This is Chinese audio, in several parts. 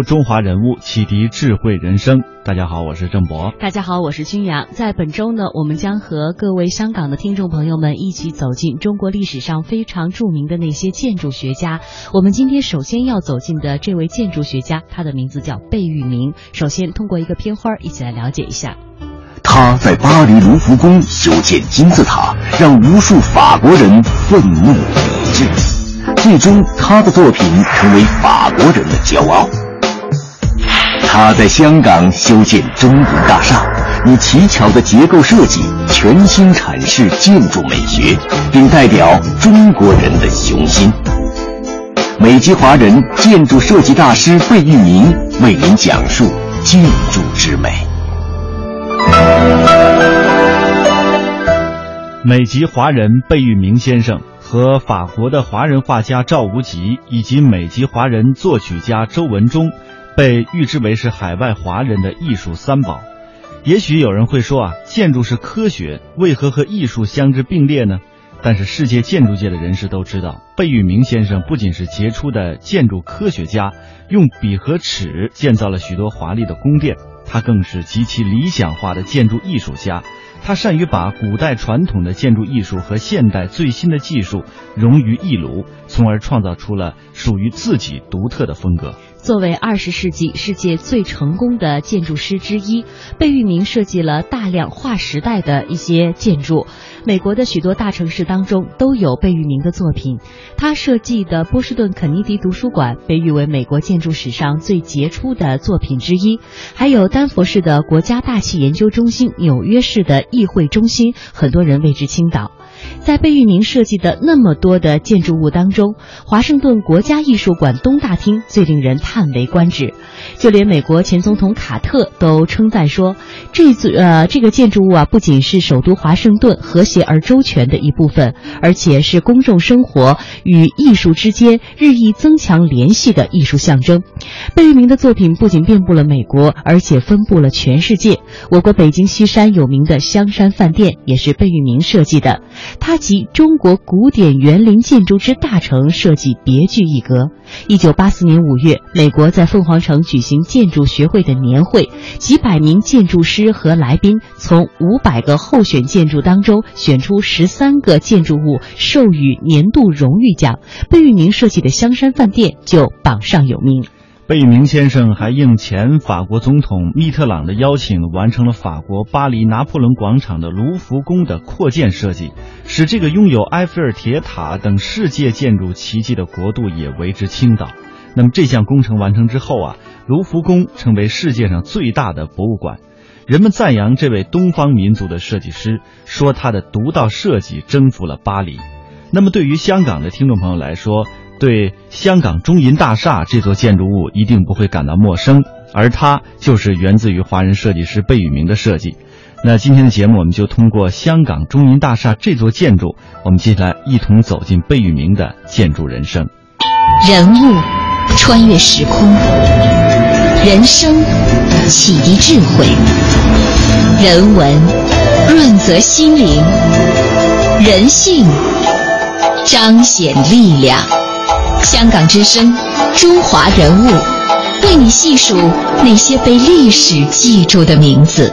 读中华人物，启迪智慧人生。大家好，我是郑博。大家好，我是君阳。在本周呢，我们将和各位香港的听众朋友们一起走进中国历史上非常著名的那些建筑学家。我们今天首先要走进的这位建筑学家，他的名字叫贝聿铭。首先通过一个片花，一起来了解一下。他在巴黎卢浮宫修建金字塔，让无数法国人愤怒抵制。最终，他的作品成为法国人的骄傲。他在香港修建中银大厦，以奇巧的结构设计全新阐释建筑美学，并代表中国人的雄心。美籍华人建筑设计大师贝聿铭为您讲述建筑之美。美籍华人贝聿铭先生。和法国的华人画家赵无极以及美籍华人作曲家周文中，被誉之为是海外华人的艺术三宝。也许有人会说啊，建筑是科学，为何和艺术相之并列呢？但是世界建筑界的人士都知道，贝聿铭先生不仅是杰出的建筑科学家，用笔和尺建造了许多华丽的宫殿，他更是极其理想化的建筑艺术家。他善于把古代传统的建筑艺术和现代最新的技术融于一炉，从而创造出了属于自己独特的风格。作为二十世纪世界最成功的建筑师之一，贝聿铭设计了大量划时代的一些建筑。美国的许多大城市当中都有贝聿铭的作品。他设计的波士顿肯尼迪图书馆被誉为美国建筑史上最杰出的作品之一。还有丹佛市的国家大气研究中心、纽约市的议会中心，很多人为之倾倒。在贝聿铭设计的那么多的建筑物当中，华盛顿国家艺术馆东大厅最令人叹为观止。就连美国前总统卡特都称赞说，这座呃这个建筑物啊，不仅是首都华盛顿和谐而周全的一部分，而且是公众生活与艺术之间日益增强联系的艺术象征。贝聿铭的作品不仅遍布了美国，而且分布了全世界。我国北京西山有名的香山饭店也是贝聿铭设计的。它集中国古典园林建筑之大成，设计别具一格。一九八四年五月，美国在凤凰城举行建筑学会的年会，几百名建筑师和来宾从五百个候选建筑当中选出十三个建筑物，授予年度荣誉奖。贝聿铭设计的香山饭店就榜上有名。贝聿铭先生还应前法国总统密特朗的邀请，完成了法国巴黎拿破仑广场的卢浮宫的扩建设计，使这个拥有埃菲尔铁塔等世界建筑奇迹的国度也为之倾倒。那么这项工程完成之后啊，卢浮宫成为世界上最大的博物馆。人们赞扬这位东方民族的设计师，说他的独到设计征服了巴黎。那么对于香港的听众朋友来说，对香港中银大厦这座建筑物一定不会感到陌生，而它就是源自于华人设计师贝聿铭的设计。那今天的节目，我们就通过香港中银大厦这座建筑，我们接下来一同走进贝聿铭的建筑人生。人物穿越时空，人生启迪智慧，人文润泽心灵，人性彰显力量。香港之声，中华人物，为你细数那些被历史记住的名字。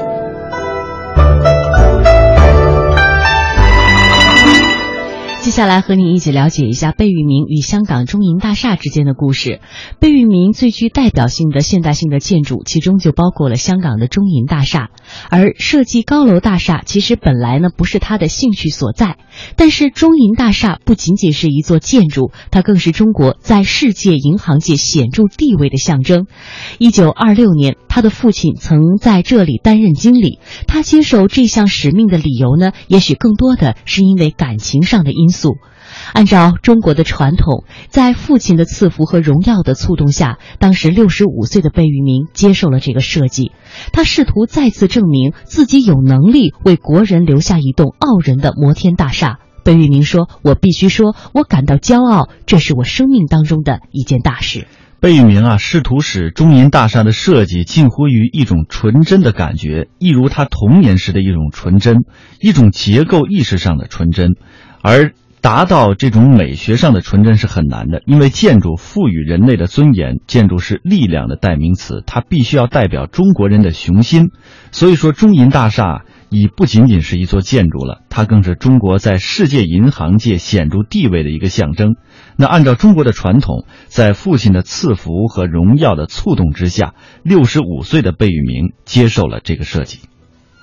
接下来和您一起了解一下贝聿铭与香港中银大厦之间的故事。贝聿铭最具代表性的现代性的建筑，其中就包括了香港的中银大厦。而设计高楼大厦，其实本来呢不是他的兴趣所在。但是中银大厦不仅仅是一座建筑，它更是中国在世界银行界显著地位的象征。一九二六年，他的父亲曾在这里担任经理。他接受这项使命的理由呢，也许更多的是因为感情上的因素。素。按照中国的传统，在父亲的赐福和荣耀的触动下，当时六十五岁的贝聿铭接受了这个设计。他试图再次证明自己有能力为国人留下一栋傲人的摩天大厦。贝聿铭说：“我必须说，我感到骄傲，这是我生命当中的一件大事。”贝聿铭啊，试图使中银大厦的设计近乎于一种纯真的感觉，一如他童年时的一种纯真，一种结构意识上的纯真，而。达到这种美学上的纯真是很难的，因为建筑赋予人类的尊严，建筑是力量的代名词，它必须要代表中国人的雄心。所以说，中银大厦已不仅仅是一座建筑了，它更是中国在世界银行界显著地位的一个象征。那按照中国的传统，在父亲的赐福和荣耀的触动之下，六十五岁的贝聿铭接受了这个设计。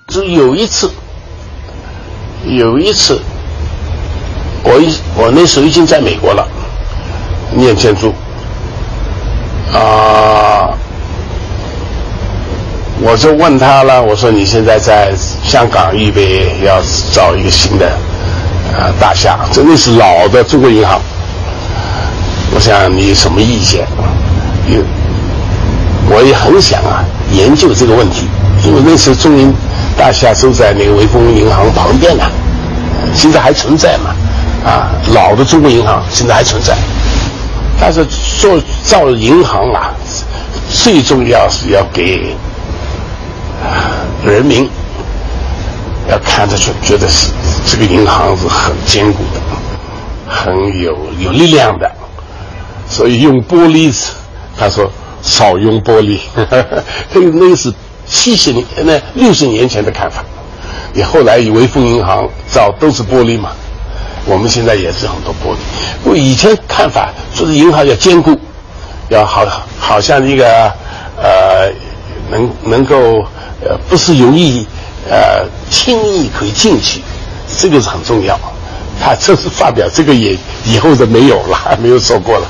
只有一次，有一次。我一我那时候已经在美国了，念建筑，啊，我就问他了，我说你现在在香港预备要找一个新的啊大厦，真的是老的中国银行，我想你什么意见？有，我也很想啊研究这个问题，因为那时候中银大厦就在那个潍坊银行旁边呢，现在还存在嘛。啊，老的中国银行现在还存在，但是做造银行啊，最重要是要给人民要看得出，觉得是这个银行是很坚固的，很有有力量的，所以用玻璃，他说少用玻璃，那那个是七十年那六十年前的看法，你后来以为丰银行造都是玻璃嘛。我们现在也是很多玻璃。我以前看法说是银行要坚固，要好，好像一个呃，能能够呃，不是容易呃轻易可以进去，这个是很重要。他这次发表这个也以后的没有了，没有说过了。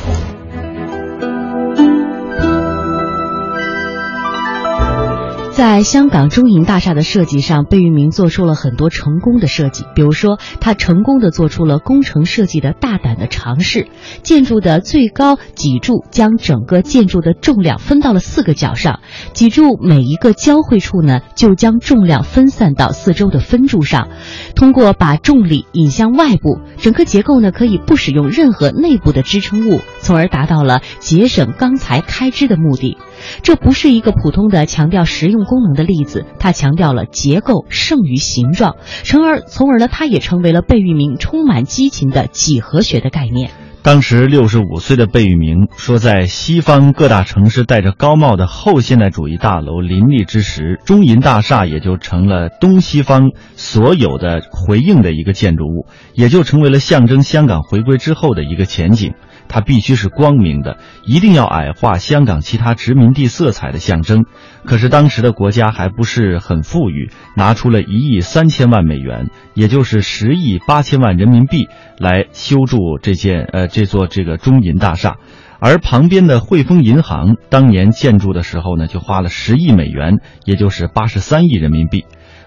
在香港中银大厦的设计上，贝聿铭做出了很多成功的设计。比如说，他成功的做出了工程设计的大胆的尝试。建筑的最高脊柱将整个建筑的重量分到了四个角上，脊柱每一个交汇处呢，就将重量分散到四周的分柱上。通过把重力引向外部，整个结构呢可以不使用任何内部的支撑物，从而达到了节省钢材开支的目的。这不是一个普通的强调实用功能的例子，它强调了结构胜于形状，从而从而呢，它也成为了贝聿铭充满激情的几何学的概念。当时六十五岁的贝聿铭说，在西方各大城市戴着高帽的后现代主义大楼林立之时，中银大厦也就成了东西方所有的回应的一个建筑物，也就成为了象征香港回归之后的一个前景。它必须是光明的，一定要矮化香港其他殖民地色彩的象征。可是当时的国家还不是很富裕，拿出了一亿三千万美元，也就是十亿八千万人民币来修筑这件呃这座这个中银大厦，而旁边的汇丰银行当年建筑的时候呢，就花了十亿美元，也就是八十三亿人民币。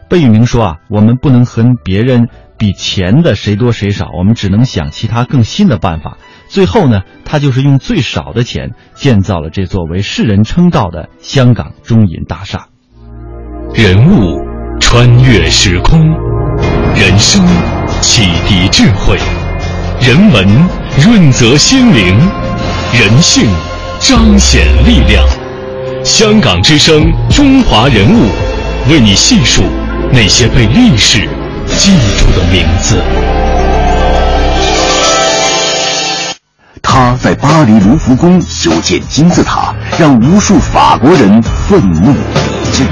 贝聿铭说啊，我们不能和别人比钱的谁多谁少，我们只能想其他更新的办法。最后呢，他就是用最少的钱建造了这座为世人称道的香港中银大厦。人物穿越时空，人生启迪智慧，人文润泽心灵，人性彰显力量。香港之声，中华人物，为你细数那些被历史记住的名字。他在巴黎卢浮宫修建金字塔，让无数法国人愤怒抵制。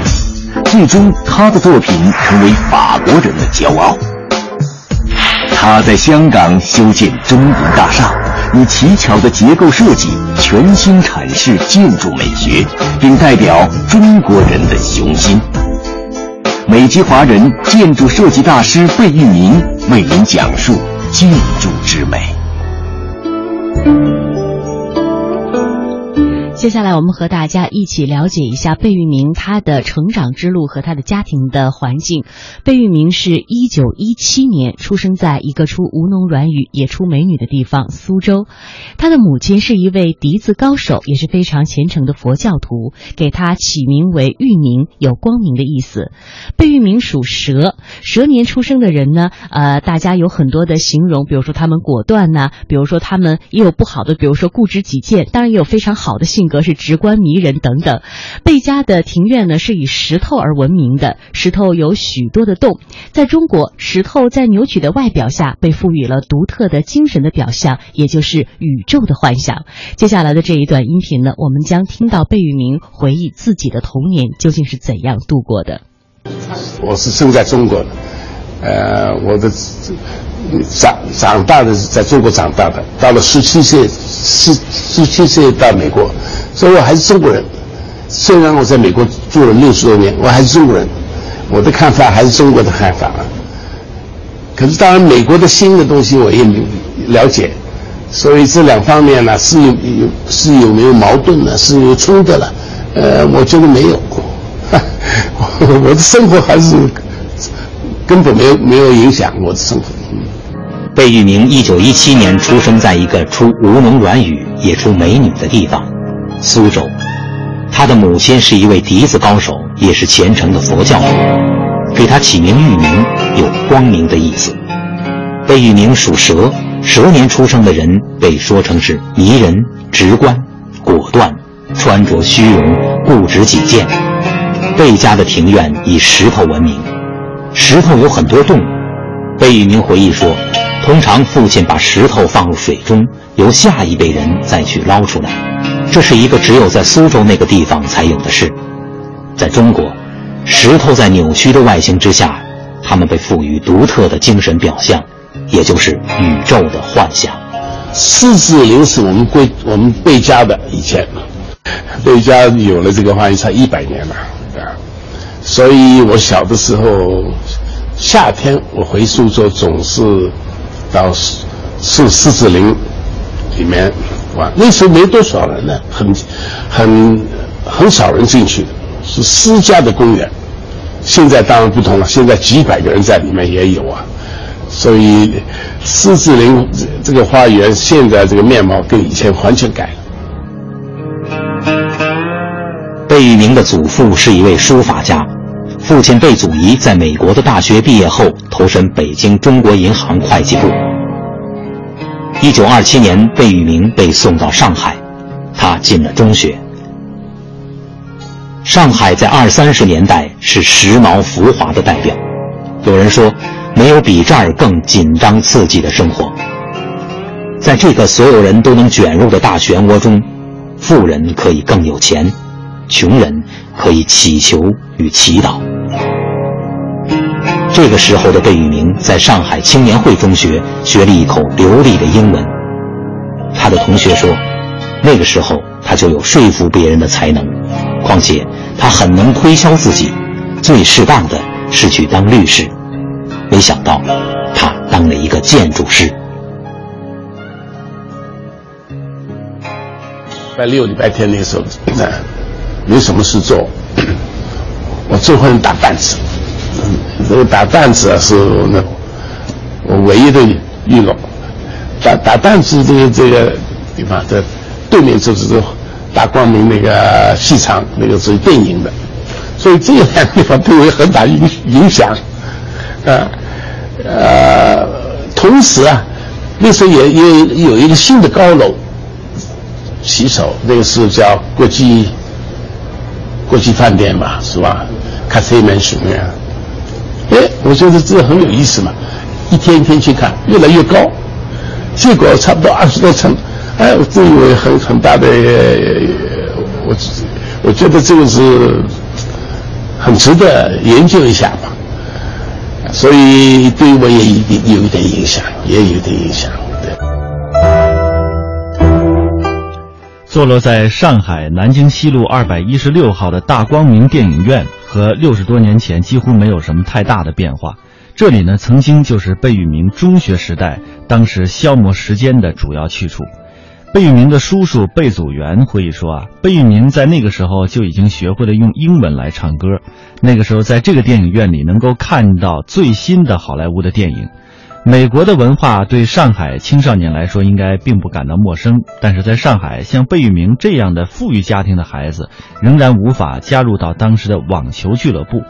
最终，他的作品成为法国人的骄傲。他在香港修建中银大厦，以奇巧的结构设计全新阐释建筑美学，并代表中国人的雄心。美籍华人建筑设计大师贝聿铭为您讲述建筑之美。接下来我们和大家一起了解一下贝聿铭他的成长之路和他的家庭的环境。贝聿铭是一九一七年出生在一个出吴侬软语也出美女的地方苏州，他的母亲是一位笛子高手，也是非常虔诚的佛教徒，给他起名为玉宁，有光明的意思。贝聿铭属蛇，蛇年出生的人呢，呃，大家有很多的形容，比如说他们果断呐、比如说他们也有不好的，比如说固执己见，当然也有非常好的性格，是直观迷人等等。贝家的庭院呢是以石头而闻名的，石头有许多的洞。在中国，石头在扭曲的外表下被赋予了独特的精神的表象，也就是宇宙的幻想。接下来的这一段音频呢，我们将听到贝聿铭回忆自己的童年究竟是怎样度过的。我是生在中国的，呃，我的长长大的是在中国长大的，到了十七岁，十十七岁到美国，所以我还是中国人。虽然我在美国住了六十多年，我还是中国人，我的看法还是中国的看法。可是当然，美国的新的东西我也了解，所以这两方面呢是有有是有没有矛盾呢？是有冲突了？呃，我觉得没有。我的生活还是根本没有没有影响我的生活。贝聿铭一九一七年出生在一个出吴侬软语也出美女的地方——苏州。他的母亲是一位笛子高手，也是虔诚的佛教徒，给他起名玉明，有光明的意思。贝聿铭属蛇，蛇年出生的人被说成是迷人、直观、果断、穿着虚荣、固执己见。贝家的庭院以石头闻名，石头有很多洞。贝聿铭回忆说，通常父亲把石头放入水中，由下一辈人再去捞出来。这是一个只有在苏州那个地方才有的事。在中国，石头在扭曲的外形之下，它们被赋予独特的精神表象，也就是宇宙的幻想。狮子林是我们贵我们贝家的以前，贝家有了这个花园才一百年了啊，所以我小的时候，夏天我回苏州总是到树狮子林里面那时候没多少人呢，很很很少人进去的，是私家的公园。现在当然不同了，现在几百个人在里面也有啊。所以狮子林这个花园现在这个面貌跟以前完全改了。贝聿铭的祖父是一位书法家，父亲贝祖仪在美国的大学毕业后投身北京中国银行会计部。一九二七年，贝聿铭被送到上海，他进了中学。上海在二三十年代是时髦浮华的代表，有人说，没有比这儿更紧张刺激的生活。在这个所有人都能卷入的大漩涡中，富人可以更有钱，穷人可以祈求与祈祷。这个时候的贝聿铭在上海青年会中学学了一口流利的英文。他的同学说，那个时候他就有说服别人的才能，况且他很能推销自己，最适当的是去当律师。没想到，他当了一个建筑师。礼拜六、礼拜天那时候，那没什么事做，我最会打板子。这个打弹子啊，是那我唯一的娱乐。打打弹子这个这个地方在对面就是这大光明那个戏场，那个是电影的，所以这两个地方对我有很大影影响。啊呃，同时啊，那时候也也有一个新的高楼起手，那个是叫国际国际饭店吧，是吧卡西米尔。哎，我觉得这很有意思嘛，一天一天去看，越来越高，结果差不多二十多层，哎，我这有很很大的，我我觉得这个是很值得研究一下吧，所以对我也一点有一点影响，也有点影响。坐落在上海南京西路二百一十六号的大光明电影院，和六十多年前几乎没有什么太大的变化。这里呢，曾经就是贝聿铭中学时代当时消磨时间的主要去处。贝聿铭的叔叔贝祖元回忆说啊，贝聿铭在那个时候就已经学会了用英文来唱歌。那个时候，在这个电影院里能够看到最新的好莱坞的电影。美国的文化对上海青少年来说应该并不感到陌生，但是在上海，像贝聿铭这样的富裕家庭的孩子仍然无法加入到当时的网球俱乐部。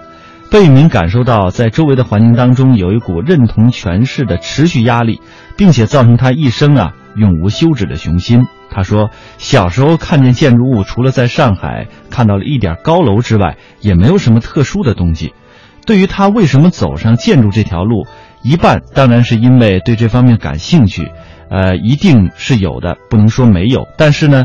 贝聿铭感受到在周围的环境当中有一股认同权势的持续压力，并且造成他一生啊永无休止的雄心。他说，小时候看见建筑物，除了在上海看到了一点高楼之外，也没有什么特殊的东西。对于他为什么走上建筑这条路？一半当然是因为对这方面感兴趣，呃，一定是有的，不能说没有。但是呢，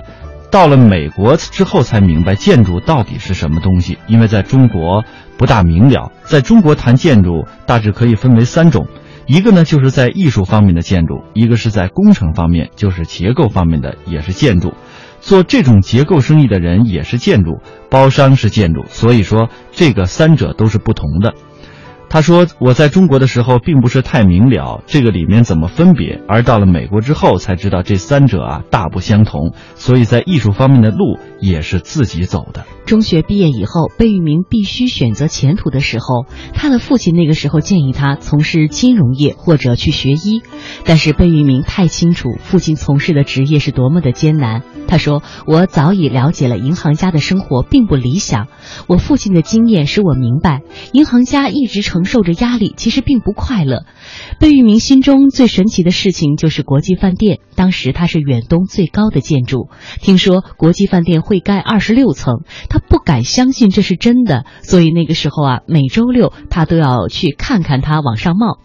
到了美国之后才明白建筑到底是什么东西，因为在中国不大明了。在中国谈建筑大致可以分为三种，一个呢就是在艺术方面的建筑，一个是在工程方面，就是结构方面的也是建筑。做这种结构生意的人也是建筑，包商是建筑，所以说这个三者都是不同的。他说：“我在中国的时候并不是太明了这个里面怎么分别，而到了美国之后才知道这三者啊大不相同，所以在艺术方面的路也是自己走的。”中学毕业以后，贝聿铭必须选择前途的时候，他的父亲那个时候建议他从事金融业或者去学医，但是贝聿铭太清楚父亲从事的职业是多么的艰难。他说：“我早已了解了银行家的生活并不理想，我父亲的经验使我明白，银行家一直成承受着压力，其实并不快乐。”贝聿铭心中最神奇的事情就是国际饭店，当时它是远东最高的建筑，听说国际饭店会盖二十六层，他不敢相信这是真的，所以那个时候啊，每周六他都要去看看它往上冒。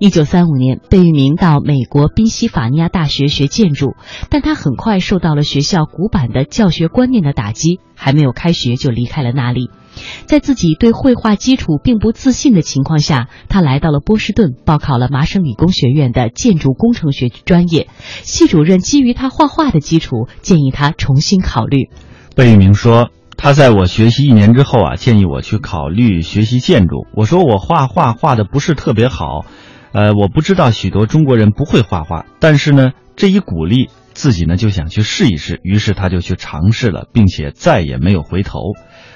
一九三五年，贝聿铭到美国宾夕法尼亚大学学建筑，但他很快受到了学校古板的教学观念的打击，还没有开学就离开了那里。在自己对绘画基础并不自信的情况下，他来到了波士顿，报考了麻省理工学院的建筑工程学专业。系主任基于他画画的基础，建议他重新考虑。贝聿铭说。他在我学习一年之后啊，建议我去考虑学习建筑。我说我画画画的不是特别好，呃，我不知道许多中国人不会画画，但是呢，这一鼓励自己呢就想去试一试，于是他就去尝试了，并且再也没有回头。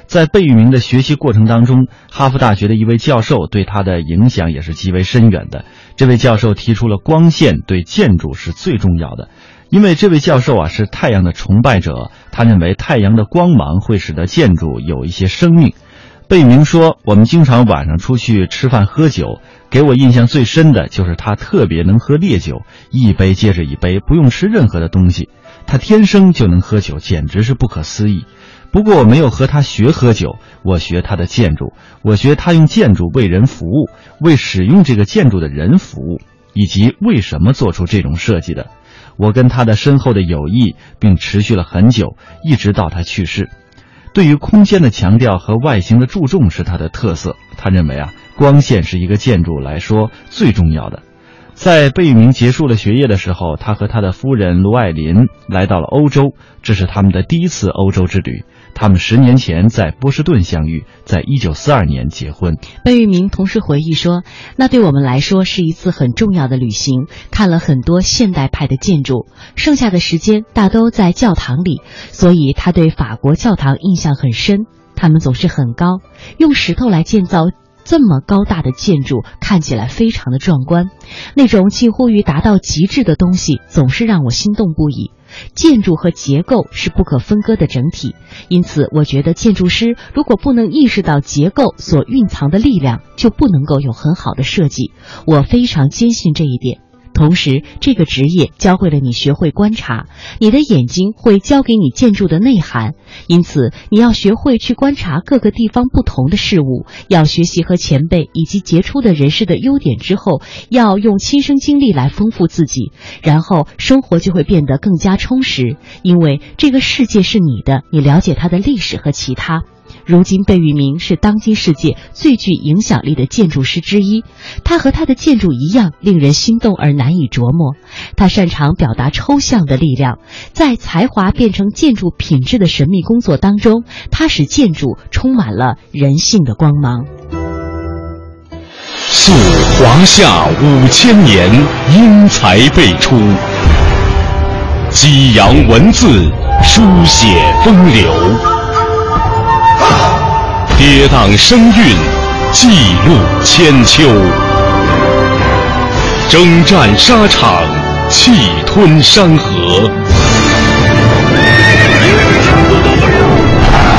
在贝聿铭的学习过程当中，哈佛大学的一位教授对他的影响也是极为深远的。这位教授提出了光线对建筑是最重要的。因为这位教授啊是太阳的崇拜者，他认为太阳的光芒会使得建筑有一些生命。贝明说：“我们经常晚上出去吃饭喝酒，给我印象最深的就是他特别能喝烈酒，一杯接着一杯，不用吃任何的东西，他天生就能喝酒，简直是不可思议。不过我没有和他学喝酒，我学他的建筑，我学他用建筑为人服务，为使用这个建筑的人服务，以及为什么做出这种设计的。”我跟他的深厚的友谊，并持续了很久，一直到他去世。对于空间的强调和外形的注重是它的特色。他认为啊，光线是一个建筑来说最重要的。在贝聿铭结束了学业的时候，他和他的夫人卢爱林来到了欧洲，这是他们的第一次欧洲之旅。他们十年前在波士顿相遇，在一九四二年结婚。贝聿铭同时回忆说：“那对我们来说是一次很重要的旅行，看了很多现代派的建筑。剩下的时间大都在教堂里，所以他对法国教堂印象很深。他们总是很高，用石头来建造这么高大的建筑，看起来非常的壮观。那种近乎于达到极致的东西，总是让我心动不已。”建筑和结构是不可分割的整体，因此我觉得建筑师如果不能意识到结构所蕴藏的力量，就不能够有很好的设计。我非常坚信这一点。同时，这个职业教会了你学会观察，你的眼睛会教给你建筑的内涵。因此，你要学会去观察各个地方不同的事物，要学习和前辈以及杰出的人士的优点之后，要用亲身经历来丰富自己，然后生活就会变得更加充实。因为这个世界是你的，你了解它的历史和其他。如今，贝聿铭是当今世界最具影响力的建筑师之一。他和他的建筑一样，令人心动而难以琢磨。他擅长表达抽象的力量，在才华变成建筑品质的神秘工作当中，他使建筑充满了人性的光芒。溯华夏五千年，英才辈出；激扬文字，书写风流，跌宕声韵，记录千秋，征战沙场，气吞山河。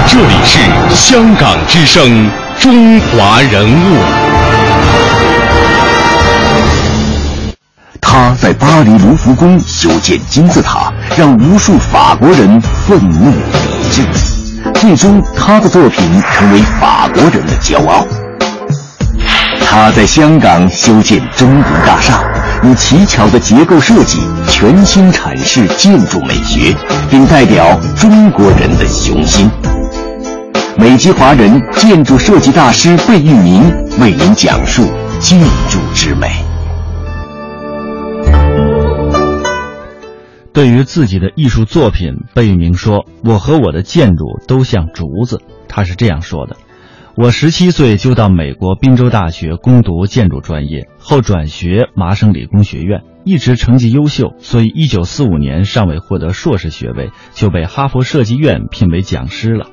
这里是香港之声，中华人物。他在巴黎卢浮宫修建金字塔，让无数法国人愤怒抵制，最终他的作品成为法国人的骄傲。他在香港修建中银大厦，以奇巧的结构设计全新阐释建筑美学，并代表中国人的雄心。美籍华人建筑设计大师贝聿铭为您讲述建筑之美。对于自己的艺术作品，贝聿铭说：“我和我的建筑都像竹子。”他是这样说的：“我十七岁就到美国宾州大学攻读建筑专业，后转学麻省理工学院，一直成绩优秀，所以一九四五年尚未获得硕士学位，就被哈佛设计院聘为讲师了。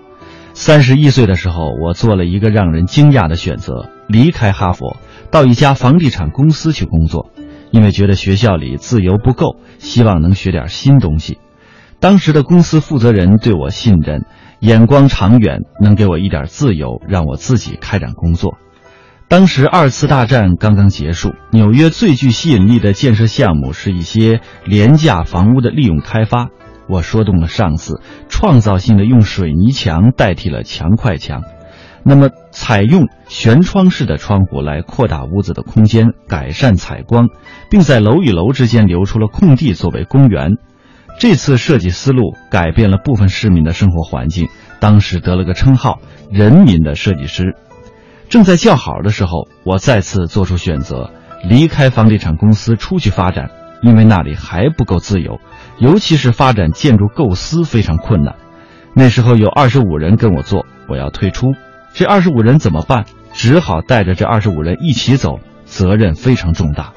三十一岁的时候，我做了一个让人惊讶的选择，离开哈佛，到一家房地产公司去工作。”因为觉得学校里自由不够，希望能学点新东西。当时的公司负责人对我信任，眼光长远，能给我一点自由，让我自己开展工作。当时二次大战刚刚结束，纽约最具吸引力的建设项目是一些廉价房屋的利用开发。我说动了上司，创造性的用水泥墙代替了墙块墙。那么，采用悬窗式的窗户来扩大屋子的空间，改善采光，并在楼与楼之间留出了空地作为公园。这次设计思路改变了部分市民的生活环境，当时得了个称号“人民的设计师”。正在叫好的时候，我再次做出选择，离开房地产公司出去发展，因为那里还不够自由，尤其是发展建筑构思非常困难。那时候有二十五人跟我做，我要退出。这二十五人怎么办？只好带着这二十五人一起走，责任非常重大。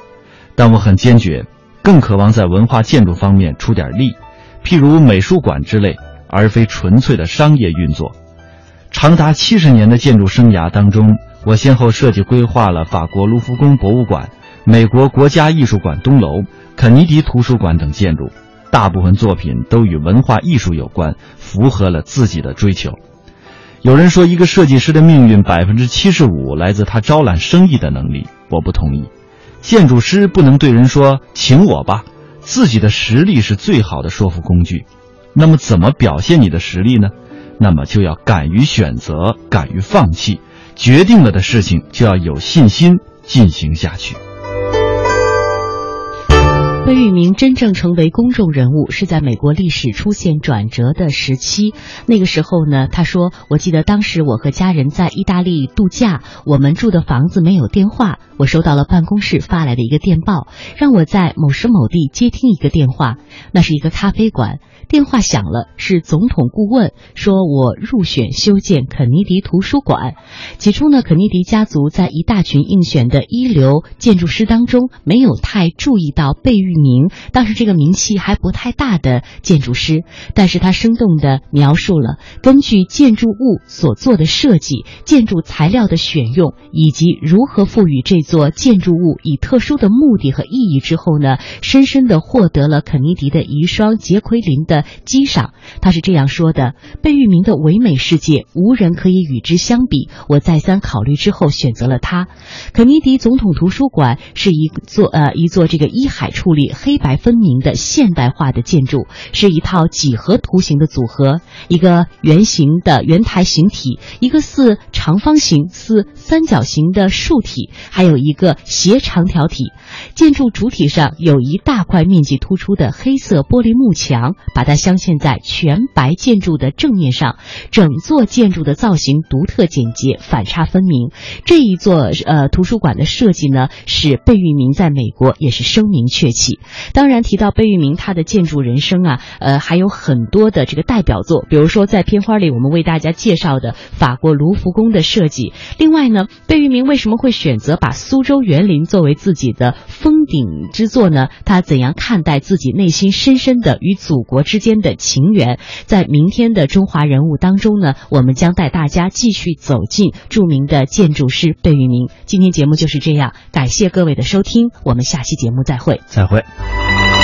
但我很坚决，更渴望在文化建筑方面出点力，譬如美术馆之类，而非纯粹的商业运作。长达七十年的建筑生涯当中，我先后设计规划了法国卢浮宫博物馆、美国国家艺术馆东楼、肯尼迪图书馆等建筑，大部分作品都与文化艺术有关，符合了自己的追求。有人说，一个设计师的命运百分之七十五来自他招揽生意的能力。我不同意，建筑师不能对人说“请我吧”，自己的实力是最好的说服工具。那么，怎么表现你的实力呢？那么就要敢于选择，敢于放弃，决定了的事情就要有信心进行下去。贝聿铭真正成为公众人物是在美国历史出现转折的时期。那个时候呢，他说：“我记得当时我和家人在意大利度假，我们住的房子没有电话，我收到了办公室发来的一个电报，让我在某时某地接听一个电话。那是一个咖啡馆，电话响了，是总统顾问，说我入选修建肯尼迪图书馆。起初呢，肯尼迪家族在一大群应选的一流建筑师当中，没有太注意到贝聿。”名当时这个名气还不太大的建筑师，但是他生动地描述了根据建筑物所做的设计、建筑材料的选用以及如何赋予这座建筑物以特殊的目的和意义之后呢，深深地获得了肯尼迪的遗孀杰奎琳的激赏。他是这样说的：“贝聿铭的唯美世界无人可以与之相比。我再三考虑之后选择了他。肯尼迪总统图书馆是一座呃一座这个依海矗立。”黑白分明的现代化的建筑，是一套几何图形的组合，一个圆形的圆台形体，一个似长方形、似三角形的竖体，还有一个斜长条体。建筑主体上有一大块面积突出的黑色玻璃幕墙，把它镶嵌在全白建筑的正面上。整座建筑的造型独特简洁，反差分明。这一座呃图书馆的设计呢，使贝聿铭在美国也是声名鹊起。当然，提到贝聿铭他的建筑人生啊，呃，还有很多的这个代表作，比如说在片花里我们为大家介绍的法国卢浮宫的设计。另外呢，贝聿铭为什么会选择把苏州园林作为自己的封顶之作呢？他怎样看待自己内心深深的与祖国之间的情缘？在明天的中华人物当中呢，我们将带大家继续走进著名的建筑师贝聿铭。今天节目就是这样，感谢各位的收听，我们下期节目再会。再会会。